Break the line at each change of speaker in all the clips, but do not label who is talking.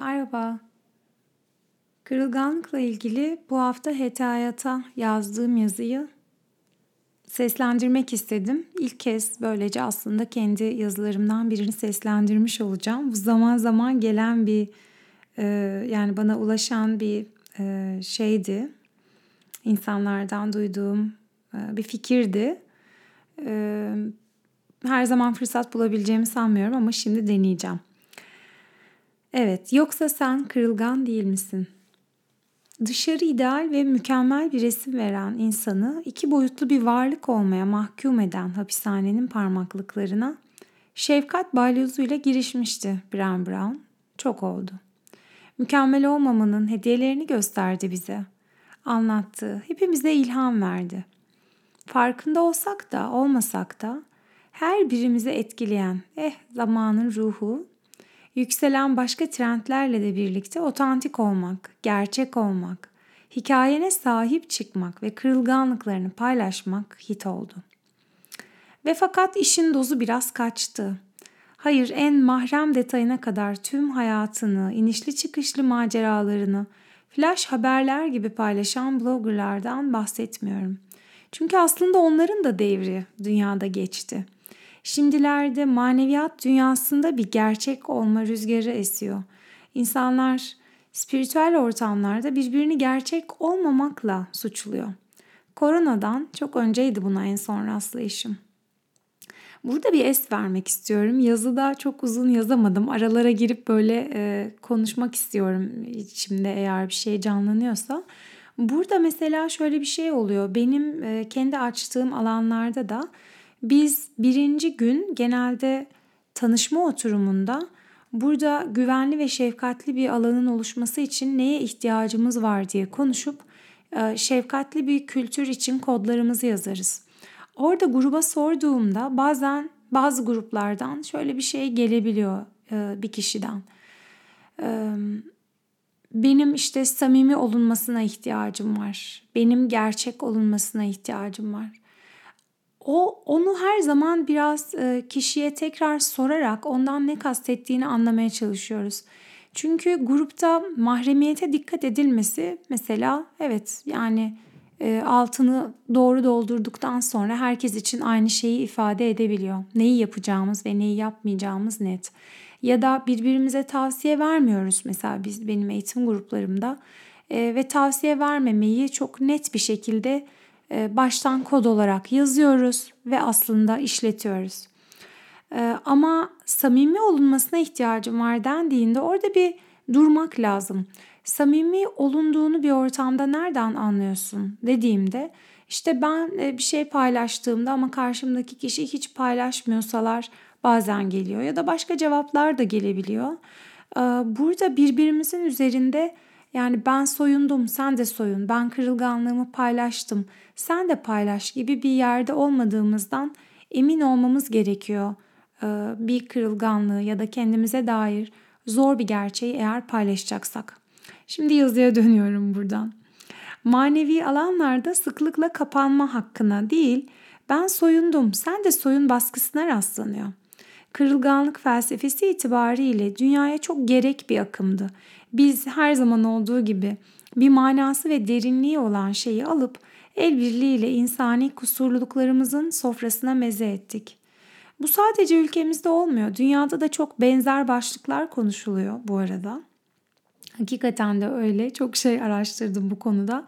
Merhaba. Kırılganlıkla ilgili bu hafta Hetayat'a yazdığım yazıyı seslendirmek istedim. İlk kez böylece aslında kendi yazılarımdan birini seslendirmiş olacağım. Bu zaman zaman gelen bir e, yani bana ulaşan bir e, şeydi. İnsanlardan duyduğum e, bir fikirdi. Her zaman fırsat bulabileceğimi sanmıyorum ama şimdi deneyeceğim. Evet, yoksa sen kırılgan değil misin? Dışarı ideal ve mükemmel bir resim veren insanı iki boyutlu bir varlık olmaya mahkum eden hapishanenin parmaklıklarına şefkat balyozuyla girişmişti Bram Brown. Çok oldu. Mükemmel olmamanın hediyelerini gösterdi bize. Anlattı, hepimize ilham verdi. Farkında olsak da olmasak da her birimizi etkileyen eh zamanın ruhu yükselen başka trendlerle de birlikte otantik olmak, gerçek olmak, hikayene sahip çıkmak ve kırılganlıklarını paylaşmak hit oldu. Ve fakat işin dozu biraz kaçtı. Hayır en mahrem detayına kadar tüm hayatını, inişli çıkışlı maceralarını, flash haberler gibi paylaşan bloggerlardan bahsetmiyorum. Çünkü aslında onların da devri dünyada geçti.'' Şimdilerde maneviyat dünyasında bir gerçek olma rüzgarı esiyor. İnsanlar spiritüel ortamlarda birbirini gerçek olmamakla suçluyor. Koronadan çok önceydi buna en son rastlayışım. Burada bir es vermek istiyorum. Yazıda çok uzun yazamadım. Aralara girip böyle e, konuşmak istiyorum içimde eğer bir şey canlanıyorsa. Burada mesela şöyle bir şey oluyor. Benim e, kendi açtığım alanlarda da biz birinci gün genelde tanışma oturumunda burada güvenli ve şefkatli bir alanın oluşması için neye ihtiyacımız var diye konuşup e, şefkatli bir kültür için kodlarımızı yazarız. Orada gruba sorduğumda bazen bazı gruplardan şöyle bir şey gelebiliyor e, bir kişiden. E, benim işte samimi olunmasına ihtiyacım var. Benim gerçek olunmasına ihtiyacım var o onu her zaman biraz e, kişiye tekrar sorarak ondan ne kastettiğini anlamaya çalışıyoruz. Çünkü grupta mahremiyete dikkat edilmesi mesela evet yani e, altını doğru doldurduktan sonra herkes için aynı şeyi ifade edebiliyor. Neyi yapacağımız ve neyi yapmayacağımız net. Ya da birbirimize tavsiye vermiyoruz mesela biz benim eğitim gruplarımda e, ve tavsiye vermemeyi çok net bir şekilde baştan kod olarak yazıyoruz ve aslında işletiyoruz. E, ama samimi olunmasına ihtiyacım var dendiğinde orada bir durmak lazım. Samimi olunduğunu bir ortamda nereden anlıyorsun dediğimde işte ben e, bir şey paylaştığımda ama karşımdaki kişi hiç paylaşmıyorsalar bazen geliyor ya da başka cevaplar da gelebiliyor. Burada birbirimizin üzerinde yani ben soyundum, sen de soyun. Ben kırılganlığımı paylaştım, sen de paylaş gibi bir yerde olmadığımızdan emin olmamız gerekiyor. Ee, bir kırılganlığı ya da kendimize dair zor bir gerçeği eğer paylaşacaksak. Şimdi yazıya dönüyorum buradan. Manevi alanlarda sıklıkla kapanma hakkına değil, ben soyundum, sen de soyun baskısına rastlanıyor. Kırılganlık felsefesi itibariyle dünyaya çok gerek bir akımdı biz her zaman olduğu gibi bir manası ve derinliği olan şeyi alıp el birliğiyle insani kusurluluklarımızın sofrasına meze ettik. Bu sadece ülkemizde olmuyor. Dünyada da çok benzer başlıklar konuşuluyor bu arada. Hakikaten de öyle. Çok şey araştırdım bu konuda.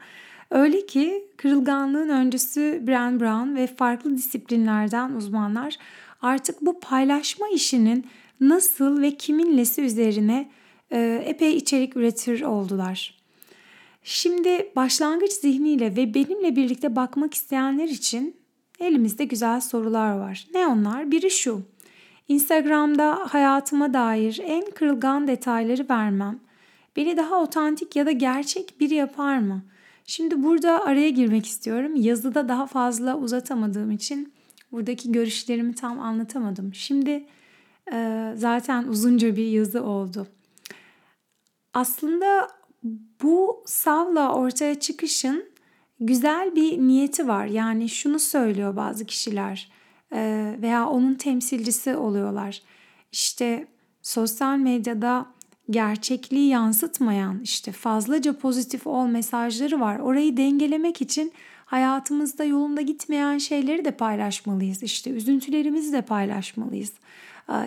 Öyle ki kırılganlığın öncüsü Bran Brown ve farklı disiplinlerden uzmanlar artık bu paylaşma işinin nasıl ve kiminlesi üzerine e, epey içerik üretir oldular. Şimdi başlangıç zihniyle ve benimle birlikte bakmak isteyenler için elimizde güzel sorular var. Ne onlar? Biri şu. Instagram'da hayatıma dair en kırılgan detayları vermem beni daha otantik ya da gerçek biri yapar mı? Şimdi burada araya girmek istiyorum. Yazıda daha fazla uzatamadığım için buradaki görüşlerimi tam anlatamadım. Şimdi zaten uzunca bir yazı oldu. Aslında bu savla ortaya çıkışın güzel bir niyeti var. Yani şunu söylüyor bazı kişiler veya onun temsilcisi oluyorlar. İşte sosyal medyada gerçekliği yansıtmayan işte fazlaca pozitif ol mesajları var. Orayı dengelemek için hayatımızda yolunda gitmeyen şeyleri de paylaşmalıyız. İşte üzüntülerimizi de paylaşmalıyız.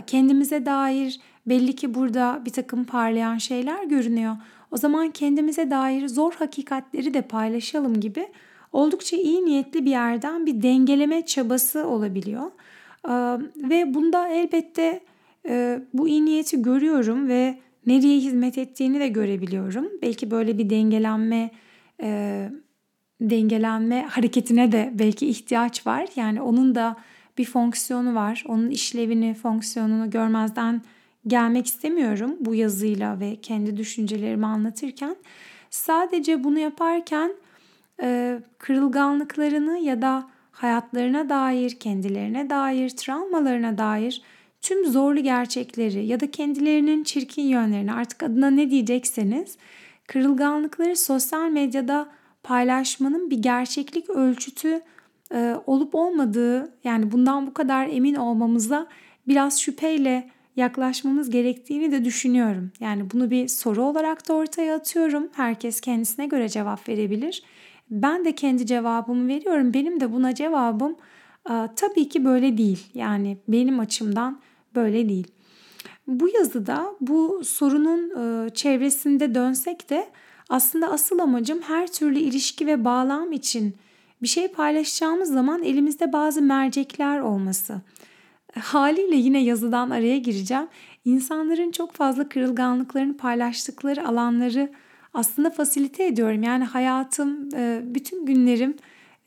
Kendimize dair belli ki burada bir takım parlayan şeyler görünüyor. O zaman kendimize dair zor hakikatleri de paylaşalım gibi oldukça iyi niyetli bir yerden bir dengeleme çabası olabiliyor. Ve bunda elbette bu iyi niyeti görüyorum ve nereye hizmet ettiğini de görebiliyorum. Belki böyle bir dengelenme dengelenme hareketine de belki ihtiyaç var. Yani onun da bir fonksiyonu var. Onun işlevini, fonksiyonunu görmezden gelmek istemiyorum bu yazıyla ve kendi düşüncelerimi anlatırken. Sadece bunu yaparken e, kırılganlıklarını ya da hayatlarına dair, kendilerine dair, travmalarına dair tüm zorlu gerçekleri ya da kendilerinin çirkin yönlerini artık adına ne diyecekseniz kırılganlıkları sosyal medyada paylaşmanın bir gerçeklik ölçütü e, olup olmadığı yani bundan bu kadar emin olmamıza biraz şüpheyle yaklaşmamız gerektiğini de düşünüyorum. Yani bunu bir soru olarak da ortaya atıyorum. Herkes kendisine göre cevap verebilir. Ben de kendi cevabımı veriyorum. Benim de buna cevabım e, tabii ki böyle değil. Yani benim açımdan böyle değil. Bu yazıda bu sorunun e, çevresinde dönsek de aslında asıl amacım her türlü ilişki ve bağlam için bir şey paylaşacağımız zaman elimizde bazı mercekler olması. Haliyle yine yazıdan araya gireceğim. İnsanların çok fazla kırılganlıklarını paylaştıkları alanları aslında fasilite ediyorum. Yani hayatım, e, bütün günlerim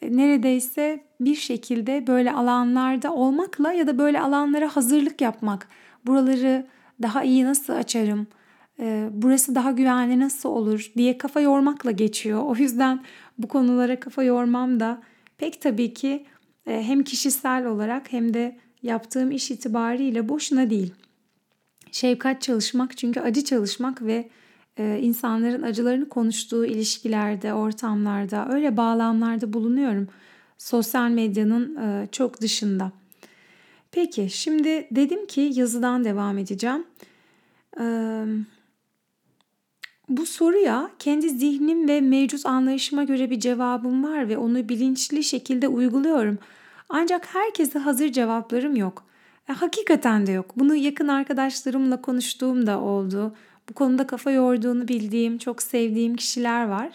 e, neredeyse bir şekilde böyle alanlarda olmakla ya da böyle alanlara hazırlık yapmak. Buraları daha iyi nasıl açarım? E, burası daha güvenli nasıl olur diye kafa yormakla geçiyor. O yüzden bu konulara kafa yormam da pek tabii ki hem kişisel olarak hem de yaptığım iş itibariyle boşuna değil. Şefkat çalışmak çünkü acı çalışmak ve e, insanların acılarını konuştuğu ilişkilerde, ortamlarda, öyle bağlamlarda bulunuyorum. Sosyal medyanın e, çok dışında. Peki şimdi dedim ki yazıdan devam edeceğim. Ee, bu soruya kendi zihnim ve mevcut anlayışıma göre bir cevabım var ve onu bilinçli şekilde uyguluyorum. Ancak herkese hazır cevaplarım yok. E, hakikaten de yok. Bunu yakın arkadaşlarımla konuştuğum da oldu. Bu konuda kafa yorduğunu bildiğim, çok sevdiğim kişiler var.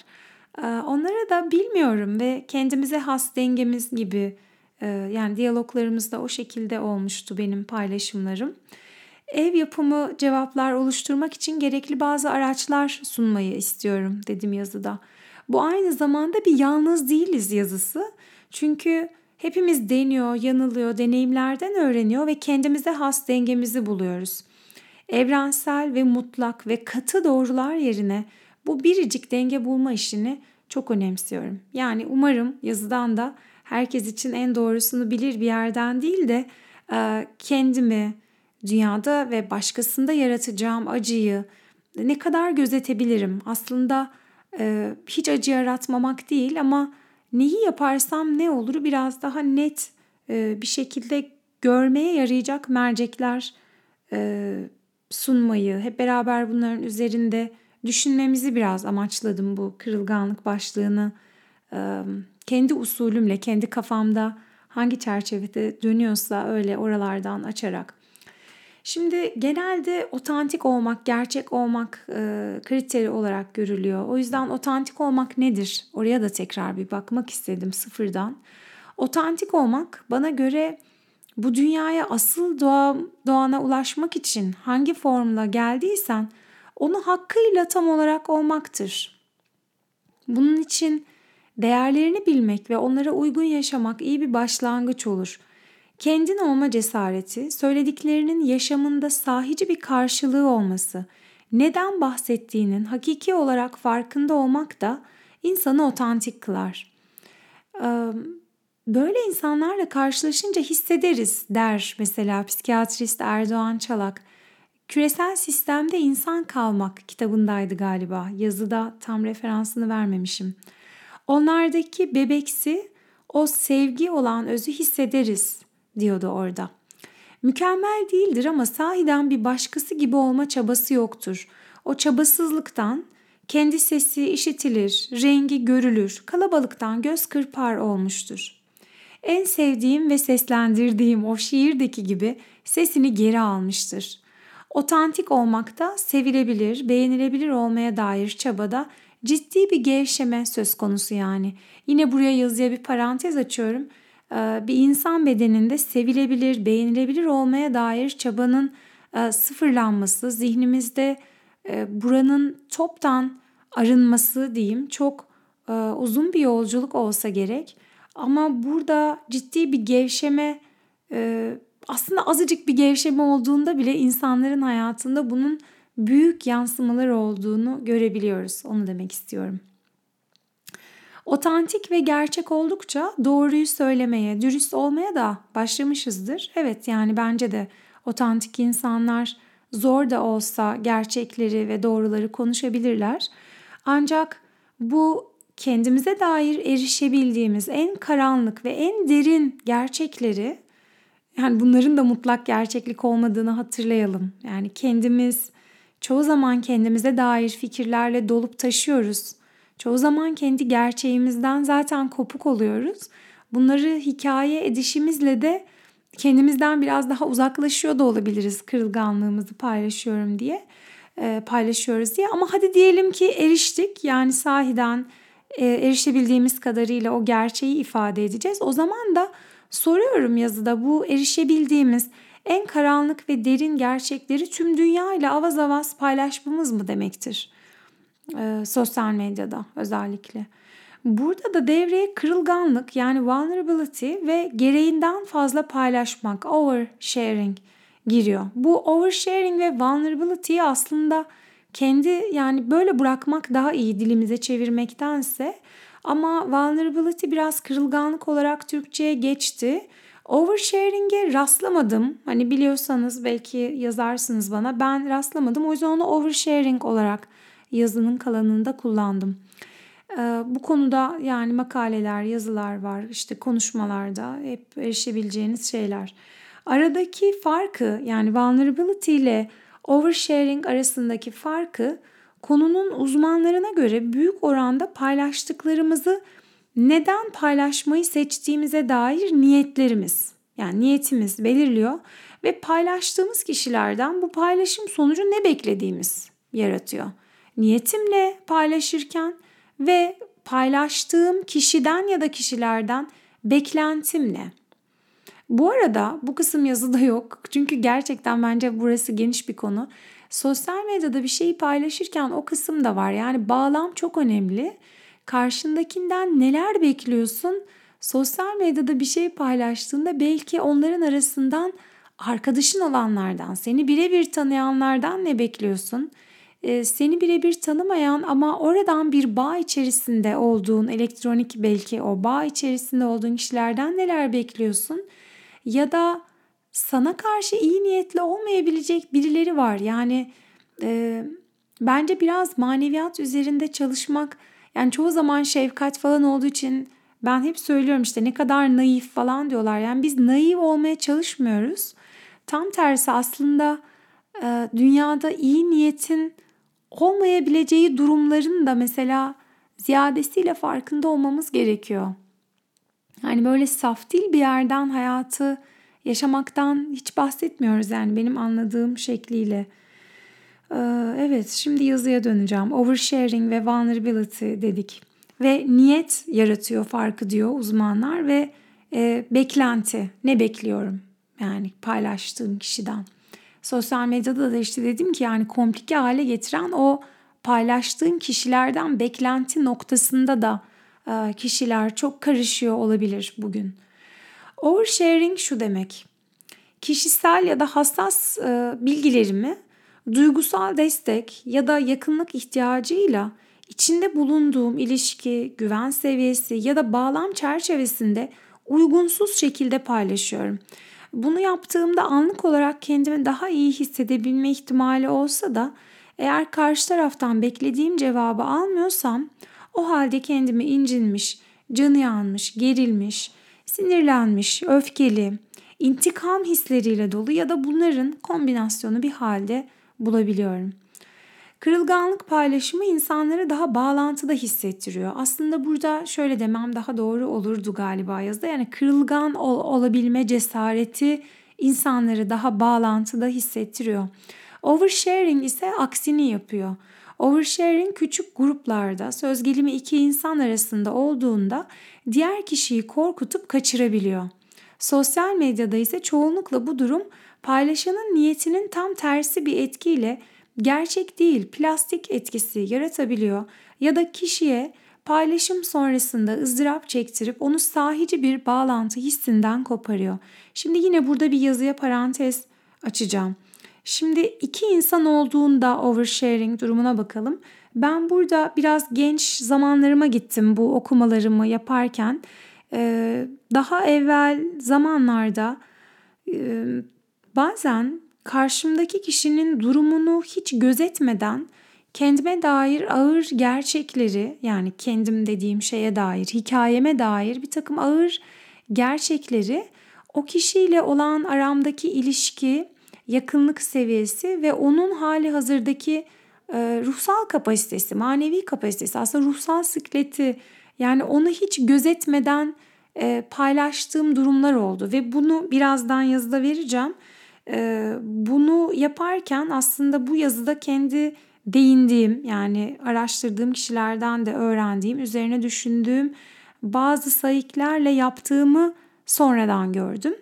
E, onlara da bilmiyorum ve kendimize has dengemiz gibi e, yani diyaloglarımızda o şekilde olmuştu benim paylaşımlarım. Ev yapımı cevaplar oluşturmak için gerekli bazı araçlar sunmayı istiyorum dedim yazıda. Bu aynı zamanda bir yalnız değiliz yazısı. Çünkü Hepimiz deniyor, yanılıyor, deneyimlerden öğreniyor ve kendimize has dengemizi buluyoruz. Evrensel ve mutlak ve katı doğrular yerine bu biricik denge bulma işini çok önemsiyorum. Yani umarım yazıdan da herkes için en doğrusunu bilir bir yerden değil de e, kendimi dünyada ve başkasında yaratacağım acıyı ne kadar gözetebilirim? Aslında e, hiç acı yaratmamak değil ama neyi yaparsam ne olur biraz daha net e, bir şekilde görmeye yarayacak mercekler e, sunmayı, hep beraber bunların üzerinde düşünmemizi biraz amaçladım bu kırılganlık başlığını e, kendi usulümle, kendi kafamda hangi çerçevede dönüyorsa öyle oralardan açarak. Şimdi genelde otantik olmak, gerçek olmak e, kriteri olarak görülüyor. O yüzden otantik olmak nedir? Oraya da tekrar bir bakmak istedim sıfırdan. Otantik olmak bana göre bu dünyaya asıl doğa, doğana ulaşmak için hangi formla geldiysen onu hakkıyla tam olarak olmaktır. Bunun için değerlerini bilmek ve onlara uygun yaşamak iyi bir başlangıç olur.'' Kendin olma cesareti, söylediklerinin yaşamında sahici bir karşılığı olması, neden bahsettiğinin hakiki olarak farkında olmak da insanı otantik kılar. Böyle insanlarla karşılaşınca hissederiz der mesela psikiyatrist Erdoğan Çalak. Küresel sistemde insan kalmak kitabındaydı galiba. Yazıda tam referansını vermemişim. Onlardaki bebeksi o sevgi olan özü hissederiz diyordu orada. Mükemmel değildir ama sahiden bir başkası gibi olma çabası yoktur. O çabasızlıktan kendi sesi işitilir, rengi görülür, kalabalıktan göz kırpar olmuştur. En sevdiğim ve seslendirdiğim o şiirdeki gibi sesini geri almıştır. Otantik olmakta sevilebilir, beğenilebilir olmaya dair çabada ciddi bir gevşeme söz konusu yani. Yine buraya yazıya bir parantez açıyorum. Ee, bir insan bedeninde sevilebilir, beğenilebilir olmaya dair çabanın e, sıfırlanması, zihnimizde e, buranın toptan arınması diyeyim çok e, uzun bir yolculuk olsa gerek. Ama burada ciddi bir gevşeme aslında azıcık bir gevşeme olduğunda bile insanların hayatında bunun büyük yansımalar olduğunu görebiliyoruz. Onu demek istiyorum. Otantik ve gerçek oldukça doğruyu söylemeye, dürüst olmaya da başlamışızdır. Evet yani bence de otantik insanlar zor da olsa gerçekleri ve doğruları konuşabilirler. Ancak bu kendimize dair erişebildiğimiz en karanlık ve en derin gerçekleri yani bunların da mutlak gerçeklik olmadığını hatırlayalım. Yani kendimiz çoğu zaman kendimize dair fikirlerle dolup taşıyoruz. Çoğu zaman kendi gerçeğimizden zaten kopuk oluyoruz. Bunları hikaye edişimizle de kendimizden biraz daha uzaklaşıyor da olabiliriz kırılganlığımızı paylaşıyorum diye e, paylaşıyoruz diye ama hadi diyelim ki eriştik yani sahiden e, erişebildiğimiz kadarıyla o gerçeği ifade edeceğiz. O zaman da soruyorum yazıda bu erişebildiğimiz en karanlık ve derin gerçekleri tüm dünya ile avaz avaz paylaşmamız mı demektir? E, sosyal medyada özellikle. Burada da devreye kırılganlık yani vulnerability ve gereğinden fazla paylaşmak, oversharing giriyor. Bu oversharing ve vulnerability'yi aslında kendi yani böyle bırakmak daha iyi dilimize çevirmektense ama vulnerability biraz kırılganlık olarak Türkçe'ye geçti. Oversharing'e rastlamadım. Hani biliyorsanız belki yazarsınız bana. Ben rastlamadım. O yüzden onu oversharing olarak yazının kalanında kullandım. Ee, bu konuda yani makaleler, yazılar var, işte konuşmalarda hep erişebileceğiniz şeyler. Aradaki farkı yani vulnerability ile oversharing arasındaki farkı konunun uzmanlarına göre büyük oranda paylaştıklarımızı neden paylaşmayı seçtiğimize dair niyetlerimiz yani niyetimiz belirliyor ve paylaştığımız kişilerden bu paylaşım sonucu ne beklediğimiz yaratıyor. Niyetimle paylaşırken ve paylaştığım kişiden ya da kişilerden beklentim ne? Bu arada bu kısım yazıda yok. Çünkü gerçekten bence burası geniş bir konu. Sosyal medyada bir şeyi paylaşırken o kısım da var. Yani bağlam çok önemli. Karşındakinden neler bekliyorsun? Sosyal medyada bir şey paylaştığında belki onların arasından arkadaşın olanlardan, seni birebir tanıyanlardan ne bekliyorsun? Ee, seni birebir tanımayan ama oradan bir bağ içerisinde olduğun, elektronik belki o bağ içerisinde olduğun kişilerden neler bekliyorsun? Ya da sana karşı iyi niyetli olmayabilecek birileri var. Yani e, bence biraz maneviyat üzerinde çalışmak, yani çoğu zaman şefkat falan olduğu için ben hep söylüyorum işte ne kadar naif falan diyorlar. Yani biz naif olmaya çalışmıyoruz. Tam tersi aslında e, dünyada iyi niyetin olmayabileceği durumların da mesela ziyadesiyle farkında olmamız gerekiyor. Yani böyle saf değil bir yerden hayatı yaşamaktan hiç bahsetmiyoruz yani benim anladığım şekliyle. Ee, evet şimdi yazıya döneceğim. Oversharing ve vulnerability dedik. Ve niyet yaratıyor farkı diyor uzmanlar ve e, beklenti ne bekliyorum yani paylaştığım kişiden. Sosyal medyada da işte dedim ki yani komplike hale getiren o paylaştığın kişilerden beklenti noktasında da e, kişiler çok karışıyor olabilir bugün. Oversharing şu demek. Kişisel ya da hassas e, bilgilerimi duygusal destek ya da yakınlık ihtiyacıyla içinde bulunduğum ilişki, güven seviyesi ya da bağlam çerçevesinde uygunsuz şekilde paylaşıyorum. Bunu yaptığımda anlık olarak kendimi daha iyi hissedebilme ihtimali olsa da eğer karşı taraftan beklediğim cevabı almıyorsam o halde kendimi incinmiş, canı yanmış, gerilmiş, sinirlenmiş, öfkeli, intikam hisleriyle dolu ya da bunların kombinasyonu bir halde bulabiliyorum. Kırılganlık paylaşımı insanları daha bağlantıda hissettiriyor. Aslında burada şöyle demem daha doğru olurdu galiba yazda. Yani kırılgan ol, olabilme cesareti insanları daha bağlantıda hissettiriyor. Oversharing ise aksini yapıyor. Oversharing küçük gruplarda söz gelimi iki insan arasında olduğunda diğer kişiyi korkutup kaçırabiliyor. Sosyal medyada ise çoğunlukla bu durum paylaşanın niyetinin tam tersi bir etkiyle gerçek değil plastik etkisi yaratabiliyor ya da kişiye paylaşım sonrasında ızdırap çektirip onu sahici bir bağlantı hissinden koparıyor. Şimdi yine burada bir yazıya parantez açacağım. Şimdi iki insan olduğunda oversharing durumuna bakalım. Ben burada biraz genç zamanlarıma gittim bu okumalarımı yaparken. Ee, daha evvel zamanlarda e, bazen karşımdaki kişinin durumunu hiç gözetmeden kendime dair ağır gerçekleri yani kendim dediğim şeye dair, hikayeme dair bir takım ağır gerçekleri o kişiyle olan aramdaki ilişki, yakınlık seviyesi ve onun hali hazırdaki e, ruhsal kapasitesi, manevi kapasitesi, aslında ruhsal sikleti yani onu hiç gözetmeden e, paylaştığım durumlar oldu ve bunu birazdan yazıda vereceğim. Bunu yaparken aslında bu yazıda kendi değindiğim yani araştırdığım kişilerden de öğrendiğim, üzerine düşündüğüm bazı sayıklarla yaptığımı sonradan gördüm.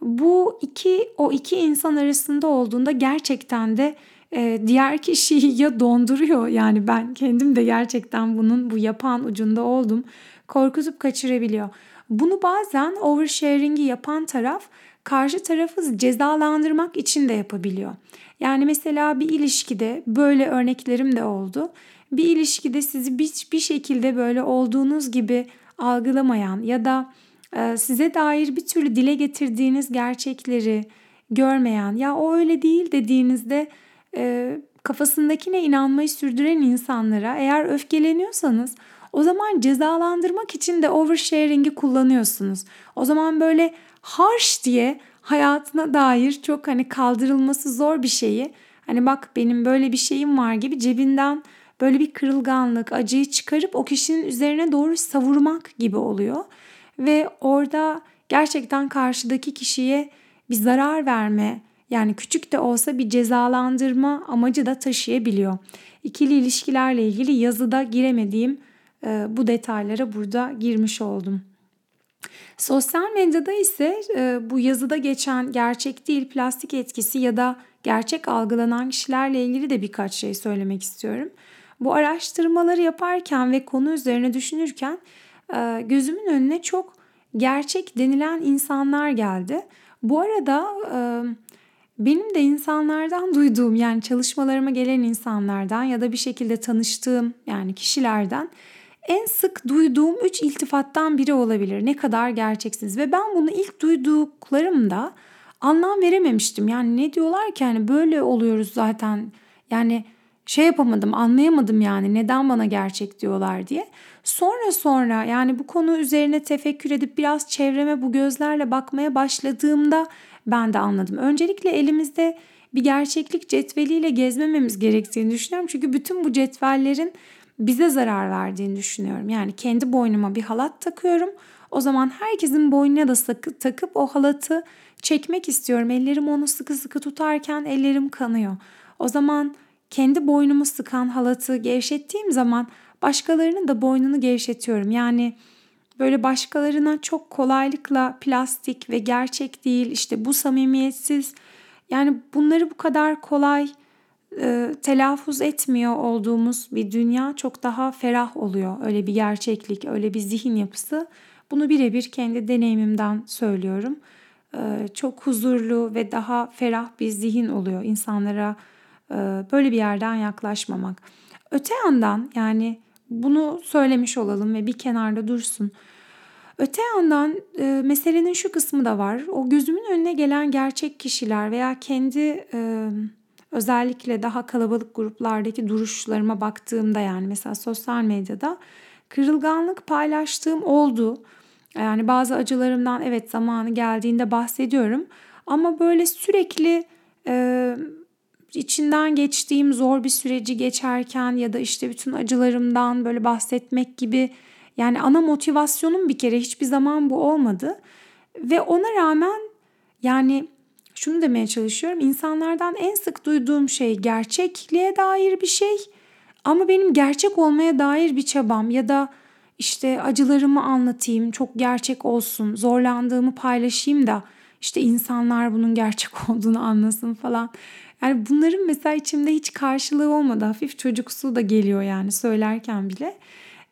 Bu iki o iki insan arasında olduğunda gerçekten de e, diğer kişiyi ya donduruyor yani ben kendim de gerçekten bunun bu yapan ucunda oldum. Korkutup kaçırabiliyor. Bunu bazen oversharing'i yapan taraf karşı tarafı cezalandırmak için de yapabiliyor. Yani mesela bir ilişkide böyle örneklerim de oldu. Bir ilişkide sizi bir, bir şekilde böyle olduğunuz gibi algılamayan ya da e, size dair bir türlü dile getirdiğiniz gerçekleri görmeyen ya o öyle değil dediğinizde e, kafasındakine inanmayı sürdüren insanlara eğer öfkeleniyorsanız o zaman cezalandırmak için de oversharing'i kullanıyorsunuz. O zaman böyle harsh diye hayatına dair çok hani kaldırılması zor bir şeyi hani bak benim böyle bir şeyim var gibi cebinden böyle bir kırılganlık, acıyı çıkarıp o kişinin üzerine doğru savurmak gibi oluyor. Ve orada gerçekten karşıdaki kişiye bir zarar verme yani küçük de olsa bir cezalandırma amacı da taşıyabiliyor. İkili ilişkilerle ilgili yazıda giremediğim bu detaylara burada girmiş oldum. Sosyal medyada ise e, bu yazıda geçen gerçek değil plastik etkisi ya da gerçek algılanan kişilerle ilgili de birkaç şey söylemek istiyorum. Bu araştırmaları yaparken ve konu üzerine düşünürken e, gözümün önüne çok gerçek denilen insanlar geldi. Bu arada e, benim de insanlardan duyduğum yani çalışmalarıma gelen insanlardan ya da bir şekilde tanıştığım yani kişilerden en sık duyduğum üç iltifattan biri olabilir. Ne kadar gerçeksiniz ve ben bunu ilk duyduklarımda anlam verememiştim. Yani ne diyorlar ki hani böyle oluyoruz zaten. Yani şey yapamadım, anlayamadım yani neden bana gerçek diyorlar diye. Sonra sonra yani bu konu üzerine tefekkür edip biraz çevreme bu gözlerle bakmaya başladığımda ben de anladım. Öncelikle elimizde bir gerçeklik cetveliyle gezmememiz gerektiğini düşünüyorum. Çünkü bütün bu cetvellerin bize zarar verdiğini düşünüyorum. Yani kendi boynuma bir halat takıyorum. O zaman herkesin boynuna da sakı, takıp o halatı çekmek istiyorum. Ellerim onu sıkı sıkı tutarken ellerim kanıyor. O zaman kendi boynumu sıkan halatı gevşettiğim zaman başkalarının da boynunu gevşetiyorum. Yani böyle başkalarına çok kolaylıkla plastik ve gerçek değil işte bu samimiyetsiz yani bunları bu kadar kolay e, telaffuz etmiyor olduğumuz bir dünya çok daha ferah oluyor. Öyle bir gerçeklik, öyle bir zihin yapısı. Bunu birebir kendi deneyimimden söylüyorum. E, çok huzurlu ve daha ferah bir zihin oluyor insanlara e, böyle bir yerden yaklaşmamak. Öte yandan yani bunu söylemiş olalım ve bir kenarda dursun. Öte yandan e, meselenin şu kısmı da var. O gözümün önüne gelen gerçek kişiler veya kendi e, özellikle daha kalabalık gruplardaki duruşlarıma baktığımda yani mesela sosyal medyada kırılganlık paylaştığım oldu. Yani bazı acılarımdan evet zamanı geldiğinde bahsediyorum. Ama böyle sürekli e, içinden geçtiğim zor bir süreci geçerken ya da işte bütün acılarımdan böyle bahsetmek gibi yani ana motivasyonum bir kere hiçbir zaman bu olmadı. Ve ona rağmen yani şunu demeye çalışıyorum. İnsanlardan en sık duyduğum şey gerçekliğe dair bir şey. Ama benim gerçek olmaya dair bir çabam ya da işte acılarımı anlatayım, çok gerçek olsun, zorlandığımı paylaşayım da işte insanlar bunun gerçek olduğunu anlasın falan. Yani bunların mesela içimde hiç karşılığı olmadı. Hafif çocuksu da geliyor yani söylerken bile.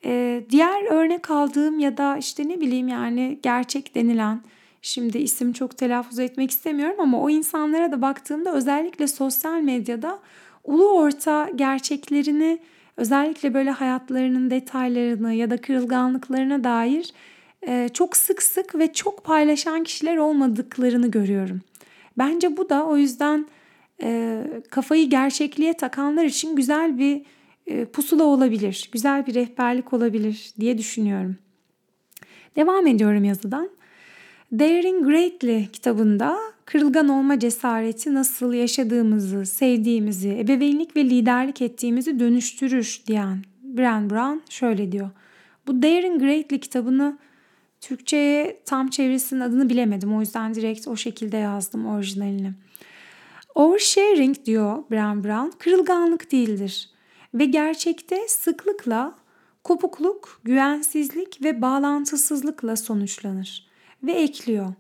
Ee, diğer örnek aldığım ya da işte ne bileyim yani gerçek denilen şimdi isim çok telaffuz etmek istemiyorum ama o insanlara da baktığımda özellikle sosyal medyada ulu orta gerçeklerini özellikle böyle hayatlarının detaylarını ya da kırılganlıklarına dair e, çok sık sık ve çok paylaşan kişiler olmadıklarını görüyorum. Bence bu da o yüzden e, kafayı gerçekliğe takanlar için güzel bir e, pusula olabilir, güzel bir rehberlik olabilir diye düşünüyorum. Devam ediyorum yazıdan. Daring Greatly kitabında kırılgan olma cesareti nasıl yaşadığımızı, sevdiğimizi, ebeveynlik ve liderlik ettiğimizi dönüştürür diyen Bran Brown şöyle diyor. Bu Daring Greatly kitabını Türkçe'ye tam çevirisinin adını bilemedim. O yüzden direkt o şekilde yazdım orijinalini. Oversharing diyor Bran Brown, kırılganlık değildir ve gerçekte sıklıkla kopukluk, güvensizlik ve bağlantısızlıkla sonuçlanır ve ekliyor.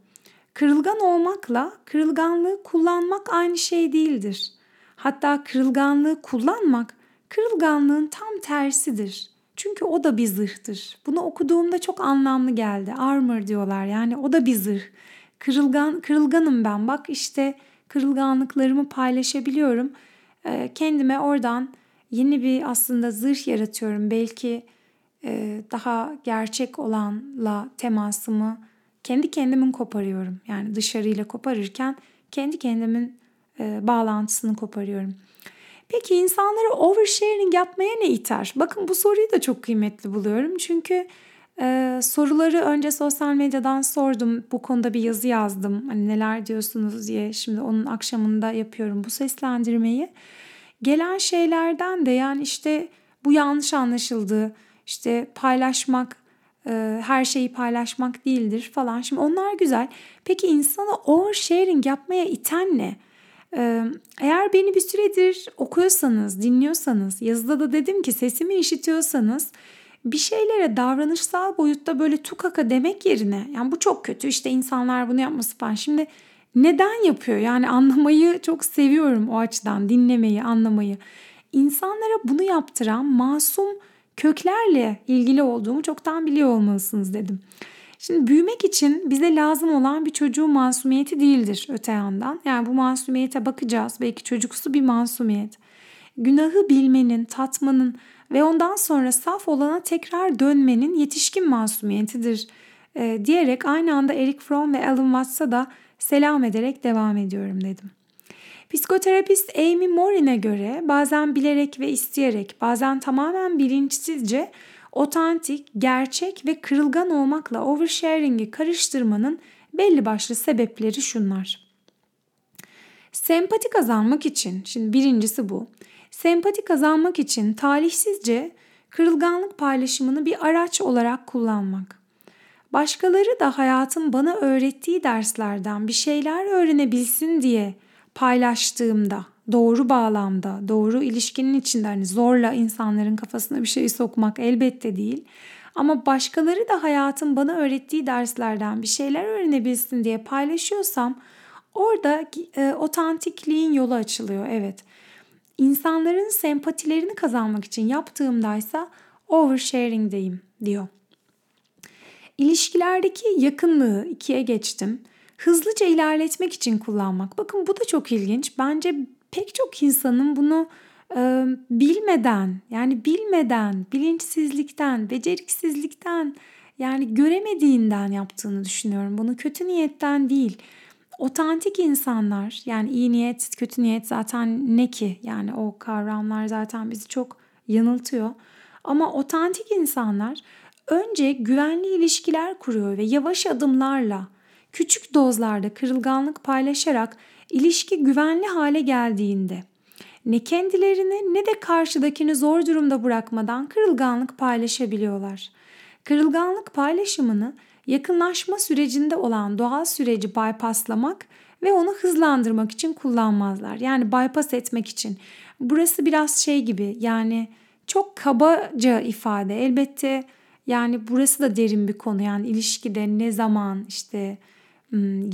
Kırılgan olmakla kırılganlığı kullanmak aynı şey değildir. Hatta kırılganlığı kullanmak kırılganlığın tam tersidir. Çünkü o da bir zırhtır. Bunu okuduğumda çok anlamlı geldi. Armor diyorlar yani o da bir zırh. Kırılgan, kırılganım ben bak işte kırılganlıklarımı paylaşabiliyorum. Ee, kendime oradan yeni bir aslında zırh yaratıyorum. Belki e, daha gerçek olanla temasımı kendi kendimin koparıyorum. Yani dışarıyla koparırken kendi kendimin e, bağlantısını koparıyorum. Peki insanları oversharing yapmaya ne iter? Bakın bu soruyu da çok kıymetli buluyorum. Çünkü e, soruları önce sosyal medyadan sordum. Bu konuda bir yazı yazdım. Hani neler diyorsunuz diye. Şimdi onun akşamında yapıyorum bu seslendirmeyi. Gelen şeylerden de yani işte bu yanlış anlaşıldı. İşte paylaşmak her şeyi paylaşmak değildir falan. Şimdi onlar güzel. Peki insana oversharing yapmaya iten ne? E, eğer beni bir süredir okuyorsanız, dinliyorsanız, yazıda da dedim ki sesimi işitiyorsanız bir şeylere davranışsal boyutta böyle tukaka demek yerine yani bu çok kötü işte insanlar bunu yapması falan. Şimdi neden yapıyor? Yani anlamayı çok seviyorum o açıdan dinlemeyi, anlamayı. İnsanlara bunu yaptıran masum köklerle ilgili olduğumu çoktan biliyor olmalısınız dedim. Şimdi büyümek için bize lazım olan bir çocuğun masumiyeti değildir öte yandan. Yani bu masumiyete bakacağız. Belki çocuksu bir masumiyet. Günahı bilmenin, tatmanın ve ondan sonra saf olana tekrar dönmenin yetişkin masumiyetidir e, diyerek aynı anda Eric Fromm ve Alan Watts'a da selam ederek devam ediyorum dedim. Psikoterapist Amy Morin'e göre bazen bilerek ve isteyerek, bazen tamamen bilinçsizce otantik, gerçek ve kırılgan olmakla oversharing'i karıştırmanın belli başlı sebepleri şunlar. Sempati kazanmak için, şimdi birincisi bu. Sempati kazanmak için talihsizce kırılganlık paylaşımını bir araç olarak kullanmak. Başkaları da hayatın bana öğrettiği derslerden bir şeyler öğrenebilsin diye paylaştığımda, doğru bağlamda, doğru ilişkinin içinde hani zorla insanların kafasına bir şey sokmak elbette değil. Ama başkaları da hayatın bana öğrettiği derslerden bir şeyler öğrenebilsin diye paylaşıyorsam orada e, otantikliğin yolu açılıyor. Evet. İnsanların sempatilerini kazanmak için yaptığımdaysa oversharing'deyim diyor. İlişkilerdeki yakınlığı ikiye geçtim hızlıca ilerletmek için kullanmak. Bakın bu da çok ilginç. Bence pek çok insanın bunu e, bilmeden yani bilmeden, bilinçsizlikten, beceriksizlikten yani göremediğinden yaptığını düşünüyorum. Bunu kötü niyetten değil. Otantik insanlar yani iyi niyet, kötü niyet zaten ne ki? Yani o kavramlar zaten bizi çok yanıltıyor. Ama otantik insanlar önce güvenli ilişkiler kuruyor ve yavaş adımlarla küçük dozlarda kırılganlık paylaşarak ilişki güvenli hale geldiğinde ne kendilerini ne de karşıdakini zor durumda bırakmadan kırılganlık paylaşabiliyorlar. Kırılganlık paylaşımını yakınlaşma sürecinde olan doğal süreci bypasslamak ve onu hızlandırmak için kullanmazlar. Yani bypass etmek için. Burası biraz şey gibi yani çok kabaca ifade. Elbette yani burası da derin bir konu. Yani ilişkide ne zaman işte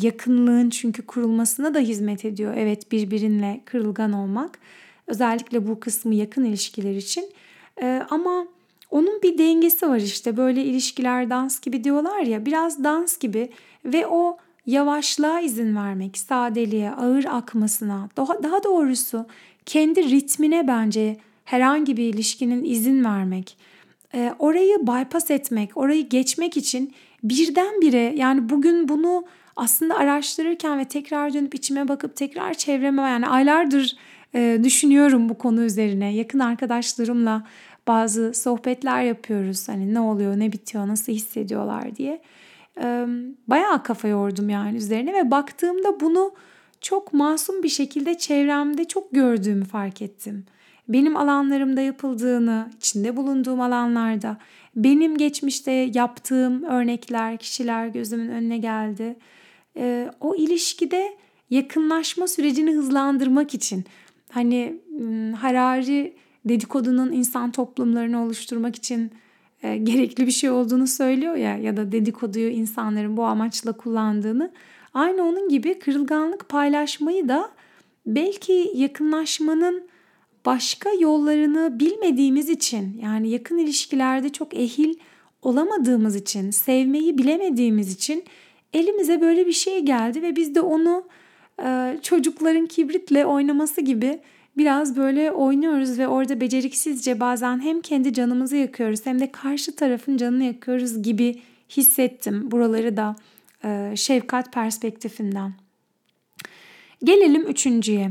yakınlığın çünkü kurulmasına da hizmet ediyor. Evet birbirinle kırılgan olmak. Özellikle bu kısmı yakın ilişkiler için. Ama onun bir dengesi var işte böyle ilişkiler dans gibi diyorlar ya biraz dans gibi ve o yavaşlığa izin vermek, sadeliğe, ağır akmasına, daha, daha doğrusu kendi ritmine bence herhangi bir ilişkinin izin vermek, e, orayı bypass etmek, orayı geçmek için birdenbire yani bugün bunu aslında araştırırken ve tekrar dönüp içime bakıp tekrar çevreme yani aylardır e, düşünüyorum bu konu üzerine. Yakın arkadaşlarımla bazı sohbetler yapıyoruz. Hani ne oluyor, ne bitiyor, nasıl hissediyorlar diye. E, bayağı kafa yordum yani üzerine ve baktığımda bunu çok masum bir şekilde çevremde çok gördüğümü fark ettim. Benim alanlarımda yapıldığını, içinde bulunduğum alanlarda, benim geçmişte yaptığım örnekler, kişiler gözümün önüne geldi. Ee, o ilişkide yakınlaşma sürecini hızlandırmak için hani Harari dedikodunun insan toplumlarını oluşturmak için e, gerekli bir şey olduğunu söylüyor ya ya da dedikoduyu insanların bu amaçla kullandığını. Aynı onun gibi kırılganlık paylaşmayı da belki yakınlaşmanın başka yollarını bilmediğimiz için yani yakın ilişkilerde çok ehil olamadığımız için, sevmeyi bilemediğimiz için elimize böyle bir şey geldi ve biz de onu e, çocukların kibritle oynaması gibi biraz böyle oynuyoruz ve orada beceriksizce bazen hem kendi canımızı yakıyoruz hem de karşı tarafın canını yakıyoruz gibi hissettim buraları da e, şefkat perspektifinden. Gelelim üçüncüye.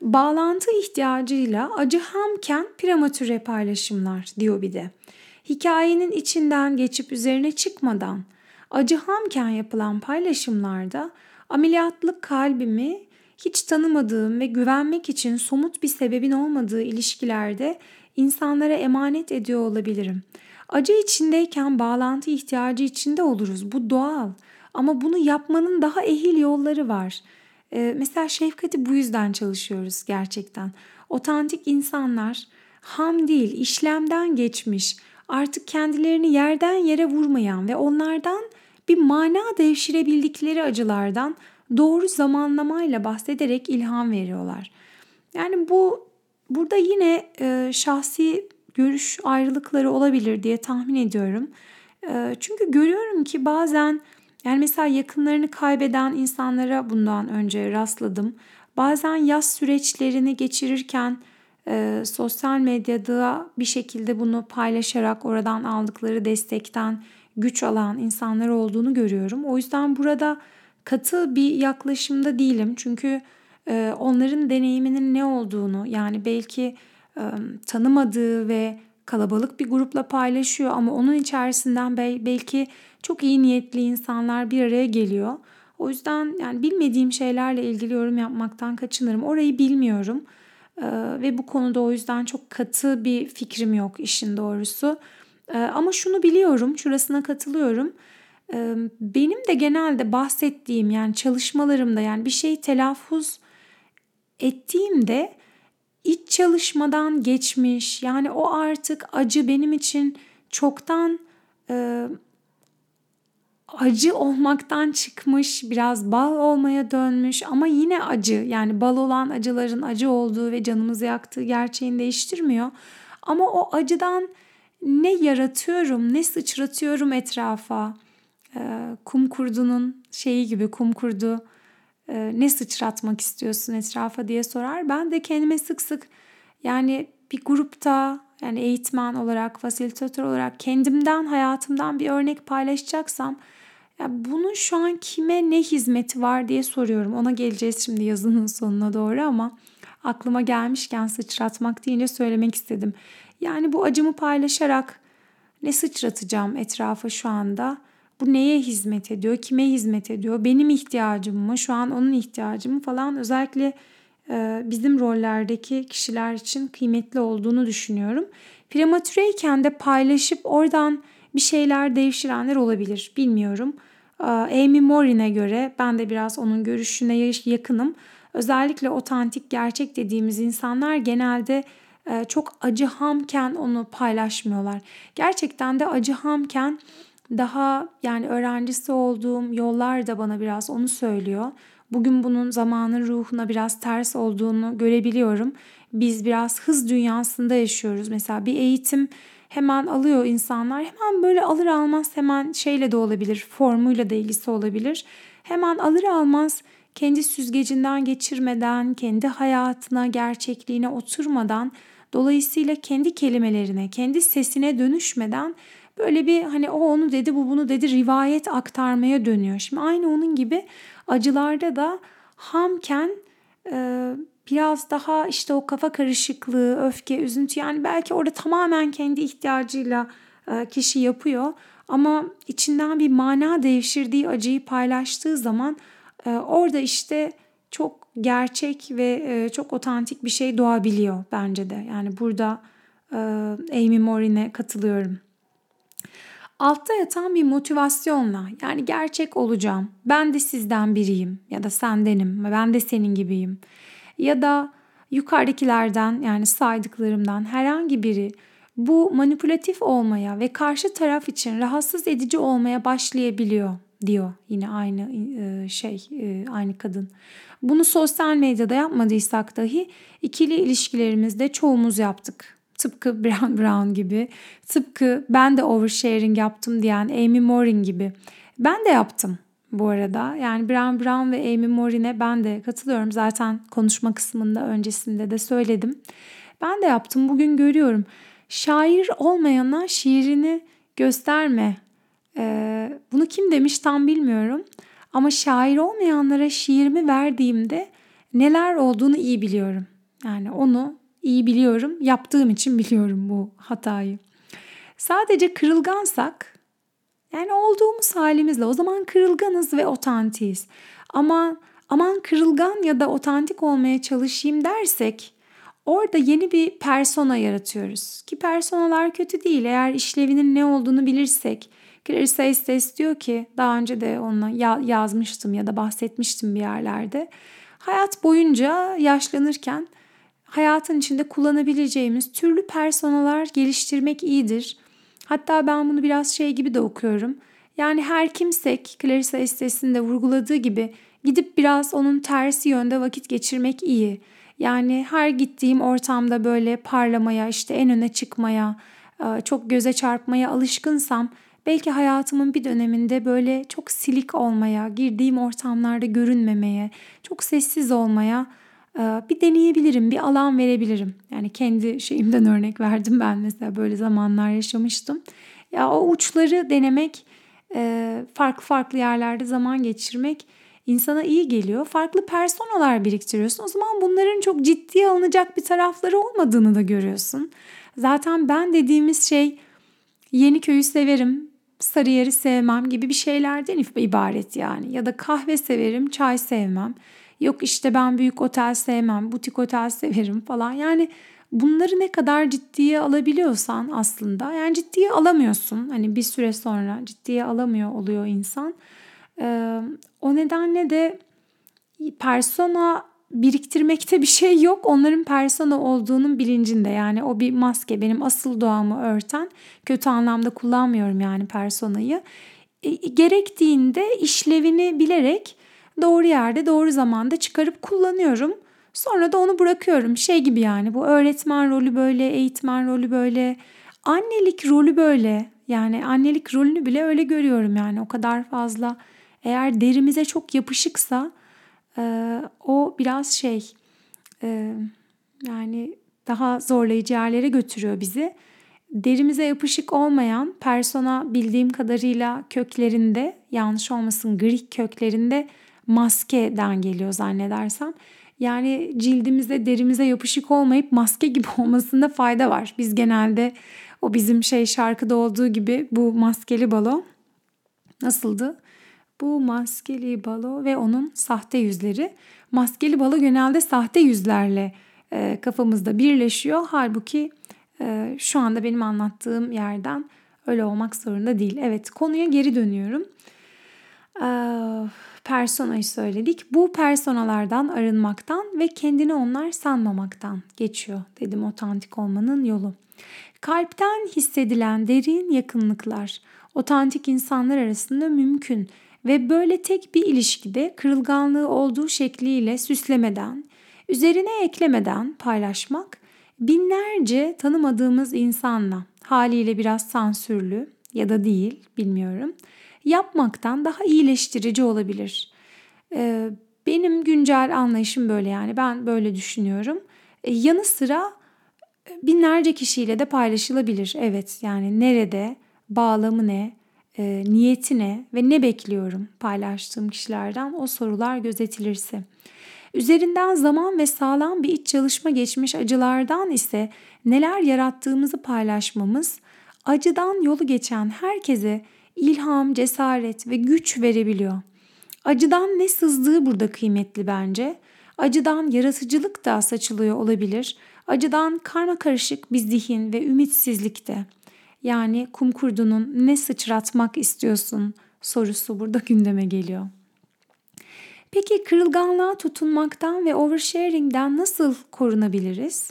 Bağlantı ihtiyacıyla acı hamken prematüre paylaşımlar diyor bir de. Hikayenin içinden geçip üzerine çıkmadan acı hamken yapılan paylaşımlarda ameliyatlık kalbimi hiç tanımadığım ve güvenmek için somut bir sebebin olmadığı ilişkilerde insanlara emanet ediyor olabilirim. Acı içindeyken bağlantı ihtiyacı içinde oluruz. Bu doğal. Ama bunu yapmanın daha ehil yolları var. Ee, mesela şefkati bu yüzden çalışıyoruz gerçekten. Otantik insanlar ham değil, işlemden geçmiş, artık kendilerini yerden yere vurmayan ve onlardan bir mana devşirebildikleri acılardan doğru zamanlamayla bahsederek ilham veriyorlar. Yani bu burada yine e, şahsi görüş ayrılıkları olabilir diye tahmin ediyorum. E, çünkü görüyorum ki bazen yani mesela yakınlarını kaybeden insanlara bundan önce rastladım. Bazen yaz süreçlerini geçirirken e, sosyal medyada bir şekilde bunu paylaşarak oradan aldıkları destekten güç alan insanlar olduğunu görüyorum. O yüzden burada katı bir yaklaşımda değilim. Çünkü e, onların deneyiminin ne olduğunu yani belki e, tanımadığı ve kalabalık bir grupla paylaşıyor ama onun içerisinden belki çok iyi niyetli insanlar bir araya geliyor. O yüzden yani bilmediğim şeylerle ilgili yorum yapmaktan kaçınırım. Orayı bilmiyorum. Ee, ve bu konuda o yüzden çok katı bir fikrim yok işin doğrusu. Ee, ama şunu biliyorum, şurasına katılıyorum. Ee, benim de genelde bahsettiğim yani çalışmalarımda yani bir şey telaffuz ettiğimde iç çalışmadan geçmiş. Yani o artık acı benim için çoktan e, acı olmaktan çıkmış, biraz bal olmaya dönmüş ama yine acı. Yani bal olan acıların acı olduğu ve canımızı yaktığı gerçeğini değiştirmiyor. Ama o acıdan ne yaratıyorum, ne sıçratıyorum etrafa. Ee, kum kurdunun şeyi gibi kum kurdu e, ne sıçratmak istiyorsun etrafa diye sorar. Ben de kendime sık sık yani bir grupta yani eğitmen olarak, fasilitatör olarak kendimden, hayatımdan bir örnek paylaşacaksam ya bunun şu an kime ne hizmeti var diye soruyorum. Ona geleceğiz şimdi yazının sonuna doğru ama aklıma gelmişken sıçratmak deyince söylemek istedim. Yani bu acımı paylaşarak ne sıçratacağım etrafa şu anda? Bu neye hizmet ediyor? Kime hizmet ediyor? Benim ihtiyacım mı? Şu an onun ihtiyacı mı falan özellikle e, bizim rollerdeki kişiler için kıymetli olduğunu düşünüyorum. Prematüreyken de paylaşıp oradan bir şeyler devşirenler olabilir. Bilmiyorum. E, Amy Morin'e göre ben de biraz onun görüşüne yakınım. Özellikle otantik gerçek dediğimiz insanlar genelde çok acı hamken onu paylaşmıyorlar. Gerçekten de acı hamken daha yani öğrencisi olduğum yollar da bana biraz onu söylüyor. Bugün bunun zamanın ruhuna biraz ters olduğunu görebiliyorum. Biz biraz hız dünyasında yaşıyoruz. Mesela bir eğitim hemen alıyor insanlar. Hemen böyle alır almaz hemen şeyle de olabilir. Formuyla da ilgisi olabilir. Hemen alır almaz kendi süzgecinden geçirmeden, kendi hayatına, gerçekliğine oturmadan, dolayısıyla kendi kelimelerine, kendi sesine dönüşmeden böyle bir hani o onu dedi, bu bunu dedi rivayet aktarmaya dönüyor. Şimdi aynı onun gibi acılarda da hamken e, biraz daha işte o kafa karışıklığı, öfke, üzüntü yani belki orada tamamen kendi ihtiyacıyla e, kişi yapıyor ama içinden bir mana devşirdiği acıyı paylaştığı zaman e, orada işte çok gerçek ve e, çok otantik bir şey doğabiliyor bence de. Yani burada e, Amy Morin'e katılıyorum. Altta yatan bir motivasyonla yani gerçek olacağım. Ben de sizden biriyim ya da sendenim. Ben de senin gibiyim. Ya da yukarıdakilerden yani saydıklarımdan herhangi biri bu manipülatif olmaya ve karşı taraf için rahatsız edici olmaya başlayabiliyor diyor yine aynı şey aynı kadın. Bunu sosyal medyada yapmadıysak dahi ikili ilişkilerimizde çoğumuz yaptık. Tıpkı Brown Brown gibi, tıpkı ben de oversharing yaptım diyen Amy Morin gibi. Ben de yaptım bu arada. Yani Brown Brown ve Amy Morin'e ben de katılıyorum. Zaten konuşma kısmında öncesinde de söyledim. Ben de yaptım. Bugün görüyorum. Şair olmayana şiirini gösterme. Ee, bunu kim demiş tam bilmiyorum. Ama şair olmayanlara şiirimi verdiğimde neler olduğunu iyi biliyorum. Yani onu iyi biliyorum. Yaptığım için biliyorum bu hatayı. Sadece kırılgansak yani olduğumuz halimizle o zaman kırılganız ve otantiyiz. Ama aman kırılgan ya da otantik olmaya çalışayım dersek orada yeni bir persona yaratıyoruz. Ki personalar kötü değil eğer işlevinin ne olduğunu bilirsek. Clarice Estes diyor ki daha önce de onunla yazmıştım ya da bahsetmiştim bir yerlerde. Hayat boyunca yaşlanırken hayatın içinde kullanabileceğimiz türlü personalar geliştirmek iyidir. Hatta ben bunu biraz şey gibi de okuyorum. Yani her kimsek Clarissa Estes'in de vurguladığı gibi gidip biraz onun tersi yönde vakit geçirmek iyi. Yani her gittiğim ortamda böyle parlamaya, işte en öne çıkmaya, çok göze çarpmaya alışkınsam belki hayatımın bir döneminde böyle çok silik olmaya, girdiğim ortamlarda görünmemeye, çok sessiz olmaya ee, bir deneyebilirim, bir alan verebilirim. Yani kendi şeyimden örnek verdim ben mesela böyle zamanlar yaşamıştım. Ya o uçları denemek, e, farklı farklı yerlerde zaman geçirmek insana iyi geliyor. Farklı personalar biriktiriyorsun. O zaman bunların çok ciddiye alınacak bir tarafları olmadığını da görüyorsun. Zaten ben dediğimiz şey yeni köyü severim, Sarıyer'i sevmem gibi bir şeylerden ibaret yani. Ya da kahve severim, çay sevmem. Yok işte ben büyük otel sevmem, butik otel severim falan. Yani bunları ne kadar ciddiye alabiliyorsan aslında yani ciddiye alamıyorsun. Hani bir süre sonra ciddiye alamıyor oluyor insan. Ee, o nedenle de persona biriktirmekte bir şey yok. Onların persona olduğunun bilincinde. Yani o bir maske benim asıl doğamı örten. Kötü anlamda kullanmıyorum yani personayı. E, gerektiğinde işlevini bilerek doğru yerde doğru zamanda çıkarıp kullanıyorum. Sonra da onu bırakıyorum. Şey gibi yani bu öğretmen rolü böyle, eğitmen rolü böyle, annelik rolü böyle. Yani annelik rolünü bile öyle görüyorum yani o kadar fazla. Eğer derimize çok yapışıksa e, o biraz şey e, yani daha zorlayıcı yerlere götürüyor bizi. Derimize yapışık olmayan persona bildiğim kadarıyla köklerinde yanlış olmasın Greek köklerinde maskeden geliyor zannedersem. Yani cildimize, derimize yapışık olmayıp maske gibi olmasında fayda var. Biz genelde O bizim şey şarkıda olduğu gibi bu maskeli balo nasıldı? Bu maskeli balo ve onun sahte yüzleri. Maskeli balo genelde sahte yüzlerle e, kafamızda birleşiyor. Halbuki e, şu anda benim anlattığım yerden öyle olmak zorunda değil. Evet konuya geri dönüyorum. E, personayı söyledik. Bu personalardan arınmaktan ve kendini onlar sanmamaktan geçiyor dedim otantik olmanın yolu. Kalpten hissedilen derin yakınlıklar otantik insanlar arasında mümkün ve böyle tek bir ilişkide kırılganlığı olduğu şekliyle süslemeden, üzerine eklemeden paylaşmak binlerce tanımadığımız insanla haliyle biraz sansürlü ya da değil bilmiyorum yapmaktan daha iyileştirici olabilir. Ee, benim güncel anlayışım böyle yani ben böyle düşünüyorum. Ee, yanı sıra binlerce kişiyle de paylaşılabilir. Evet yani nerede, bağlamı ne, e, niyeti ne ve ne bekliyorum paylaştığım kişilerden o sorular gözetilirse. Üzerinden zaman ve sağlam bir iç çalışma geçmiş acılardan ise neler yarattığımızı paylaşmamız acıdan yolu geçen herkese ilham, cesaret ve güç verebiliyor. Acıdan ne sızdığı burada kıymetli bence. Acıdan yaratıcılık da saçılıyor olabilir. Acıdan karma karışık bir zihin ve ümitsizlik de. Yani kum kurdunun ne sıçratmak istiyorsun sorusu burada gündeme geliyor. Peki kırılganlığa tutunmaktan ve oversharing'den nasıl korunabiliriz?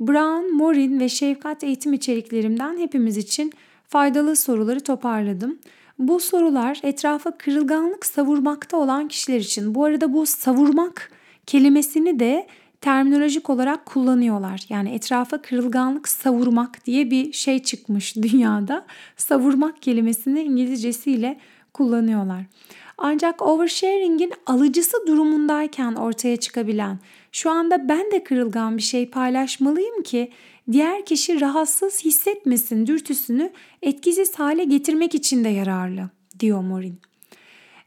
Brown, Morin ve şefkat eğitim içeriklerimden hepimiz için faydalı soruları toparladım. Bu sorular etrafa kırılganlık savurmakta olan kişiler için. Bu arada bu savurmak kelimesini de terminolojik olarak kullanıyorlar. Yani etrafa kırılganlık savurmak diye bir şey çıkmış dünyada. Savurmak kelimesini İngilizcesiyle kullanıyorlar. Ancak oversharing'in alıcısı durumundayken ortaya çıkabilen, şu anda ben de kırılgan bir şey paylaşmalıyım ki diğer kişi rahatsız hissetmesin dürtüsünü etkisiz hale getirmek için de yararlı, diyor Morin.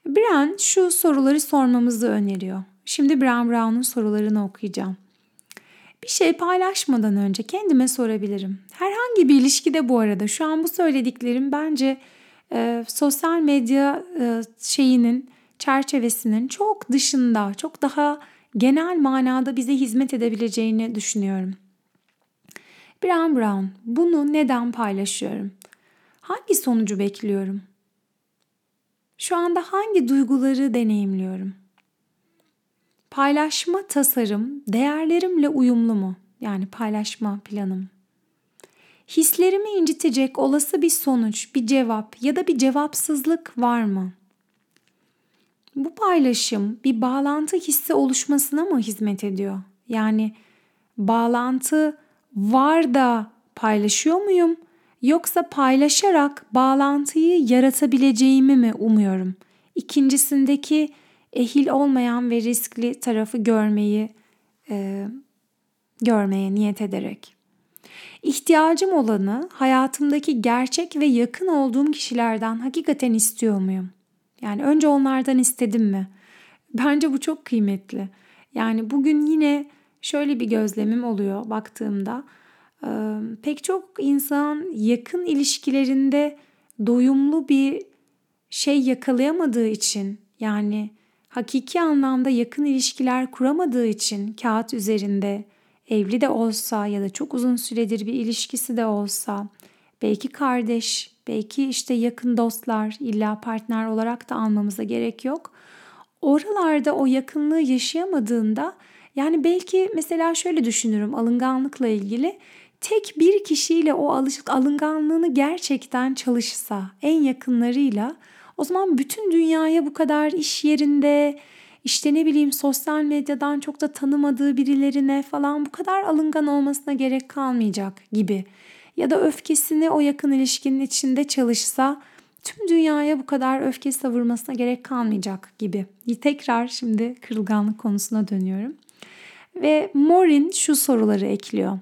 Brand şu soruları sormamızı öneriyor. Şimdi Bram Brown'un sorularını okuyacağım. Bir şey paylaşmadan önce kendime sorabilirim. Herhangi bir ilişkide bu arada şu an bu söylediklerim bence e, sosyal medya e, şeyinin çerçevesinin çok dışında, çok daha genel manada bize hizmet edebileceğini düşünüyorum. Bram Brown, bunu neden paylaşıyorum? Hangi sonucu bekliyorum? Şu anda hangi duyguları deneyimliyorum? Paylaşma tasarım değerlerimle uyumlu mu? Yani paylaşma planım. Hislerimi incitecek olası bir sonuç, bir cevap ya da bir cevapsızlık var mı? Bu paylaşım bir bağlantı hissi oluşmasına mı hizmet ediyor? Yani bağlantı var da paylaşıyor muyum? Yoksa paylaşarak bağlantıyı yaratabileceğimi mi umuyorum? İkincisindeki ehil olmayan ve riskli tarafı görmeyi e, görmeye niyet ederek. İhtiyacım olanı hayatımdaki gerçek ve yakın olduğum kişilerden hakikaten istiyor muyum? Yani önce onlardan istedim mi? Bence bu çok kıymetli. Yani bugün yine şöyle bir gözlemim oluyor baktığımda. E, pek çok insan yakın ilişkilerinde doyumlu bir şey yakalayamadığı için yani hakiki anlamda yakın ilişkiler kuramadığı için kağıt üzerinde evli de olsa ya da çok uzun süredir bir ilişkisi de olsa belki kardeş, belki işte yakın dostlar illa partner olarak da almamıza gerek yok. Oralarda o yakınlığı yaşayamadığında yani belki mesela şöyle düşünürüm alınganlıkla ilgili tek bir kişiyle o alışık alınganlığını gerçekten çalışsa en yakınlarıyla o zaman bütün dünyaya bu kadar iş yerinde işte ne bileyim sosyal medyadan çok da tanımadığı birilerine falan bu kadar alıngan olmasına gerek kalmayacak gibi. Ya da öfkesini o yakın ilişkinin içinde çalışsa tüm dünyaya bu kadar öfke savurmasına gerek kalmayacak gibi. Tekrar şimdi kırılganlık konusuna dönüyorum. Ve Morin şu soruları ekliyor.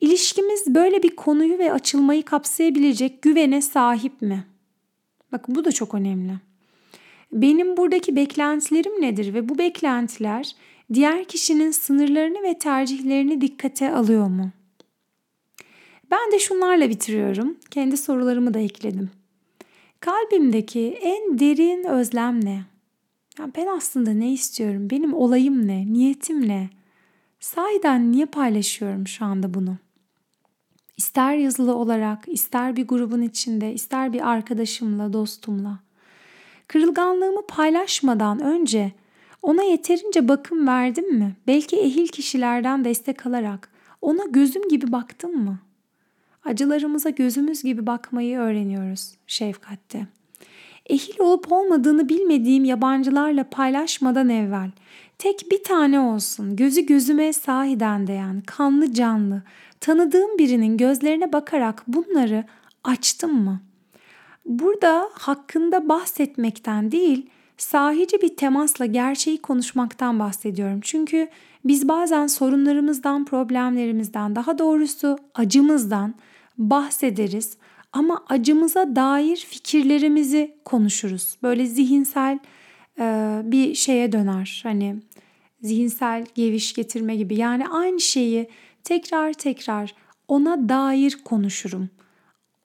İlişkimiz böyle bir konuyu ve açılmayı kapsayabilecek güvene sahip mi? Bakın bu da çok önemli. Benim buradaki beklentilerim nedir ve bu beklentiler diğer kişinin sınırlarını ve tercihlerini dikkate alıyor mu? Ben de şunlarla bitiriyorum. Kendi sorularımı da ekledim. Kalbimdeki en derin özlem ne? Ya ben aslında ne istiyorum? Benim olayım ne? Niyetim ne? Sahiden niye paylaşıyorum şu anda bunu? İster yazılı olarak, ister bir grubun içinde, ister bir arkadaşımla, dostumla. Kırılganlığımı paylaşmadan önce ona yeterince bakım verdim mi? Belki ehil kişilerden destek alarak ona gözüm gibi baktım mı? Acılarımıza gözümüz gibi bakmayı öğreniyoruz şefkatte. Ehil olup olmadığını bilmediğim yabancılarla paylaşmadan evvel tek bir tane olsun gözü gözüme sahiden değen kanlı canlı tanıdığım birinin gözlerine bakarak bunları açtım mı? Burada hakkında bahsetmekten değil, sahici bir temasla gerçeği konuşmaktan bahsediyorum. Çünkü biz bazen sorunlarımızdan, problemlerimizden, daha doğrusu acımızdan bahsederiz ama acımıza dair fikirlerimizi konuşuruz. Böyle zihinsel e, bir şeye döner. Hani zihinsel geviş getirme gibi. Yani aynı şeyi tekrar tekrar ona dair konuşurum.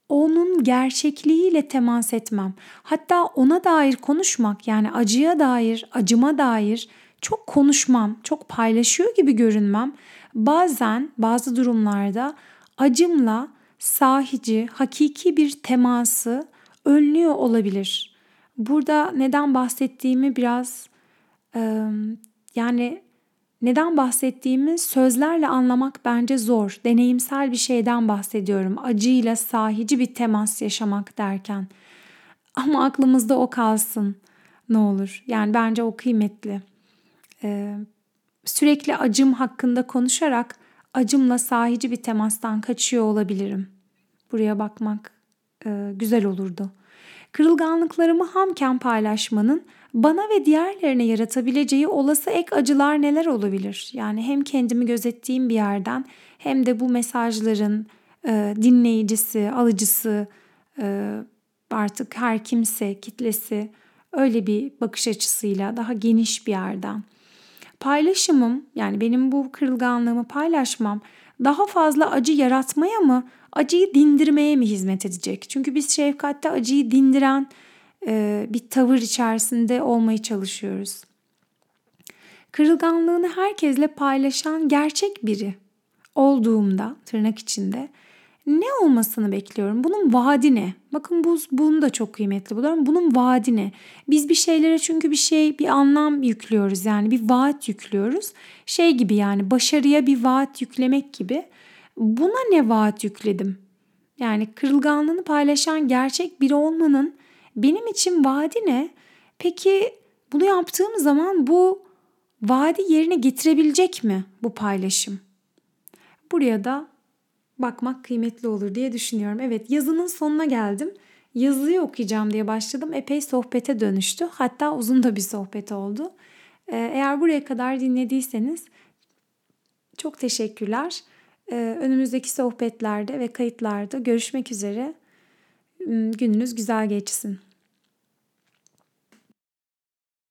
Onun gerçekliğiyle temas etmem. Hatta ona dair konuşmak yani acıya dair, acıma dair çok konuşmam, çok paylaşıyor gibi görünmem. Bazen bazı durumlarda acımla sahici, hakiki bir teması önlüyor olabilir. Burada neden bahsettiğimi biraz e, yani neden bahsettiğimi sözlerle anlamak bence zor. Deneyimsel bir şeyden bahsediyorum. Acıyla sahici bir temas yaşamak derken. Ama aklımızda o kalsın ne olur. Yani bence o kıymetli. Ee, sürekli acım hakkında konuşarak acımla sahici bir temastan kaçıyor olabilirim. Buraya bakmak e, güzel olurdu. Kırılganlıklarımı hamken paylaşmanın bana ve diğerlerine yaratabileceği olası ek acılar neler olabilir? Yani hem kendimi gözettiğim bir yerden hem de bu mesajların e, dinleyicisi, alıcısı, e, artık her kimse, kitlesi öyle bir bakış açısıyla daha geniş bir yerden. Paylaşımım yani benim bu kırılganlığımı paylaşmam daha fazla acı yaratmaya mı, acıyı dindirmeye mi hizmet edecek? Çünkü biz şefkatte acıyı dindiren bir tavır içerisinde olmayı çalışıyoruz. Kırılganlığını herkesle paylaşan gerçek biri olduğumda tırnak içinde ne olmasını bekliyorum? Bunun vaadi ne? Bakın bu bunu da çok kıymetli buluyorum. Bunun vaadi ne? Biz bir şeylere çünkü bir şey, bir anlam yüklüyoruz. Yani bir vaat yüklüyoruz. Şey gibi yani başarıya bir vaat yüklemek gibi. Buna ne vaat yükledim? Yani kırılganlığını paylaşan gerçek biri olmanın benim için vaadi ne? Peki bunu yaptığım zaman bu vaadi yerine getirebilecek mi bu paylaşım? Buraya da bakmak kıymetli olur diye düşünüyorum. Evet yazının sonuna geldim. Yazıyı okuyacağım diye başladım. Epey sohbete dönüştü. Hatta uzun da bir sohbet oldu. Ee, eğer buraya kadar dinlediyseniz çok teşekkürler. Ee, önümüzdeki sohbetlerde ve kayıtlarda görüşmek üzere. Gününüz güzel geçsin.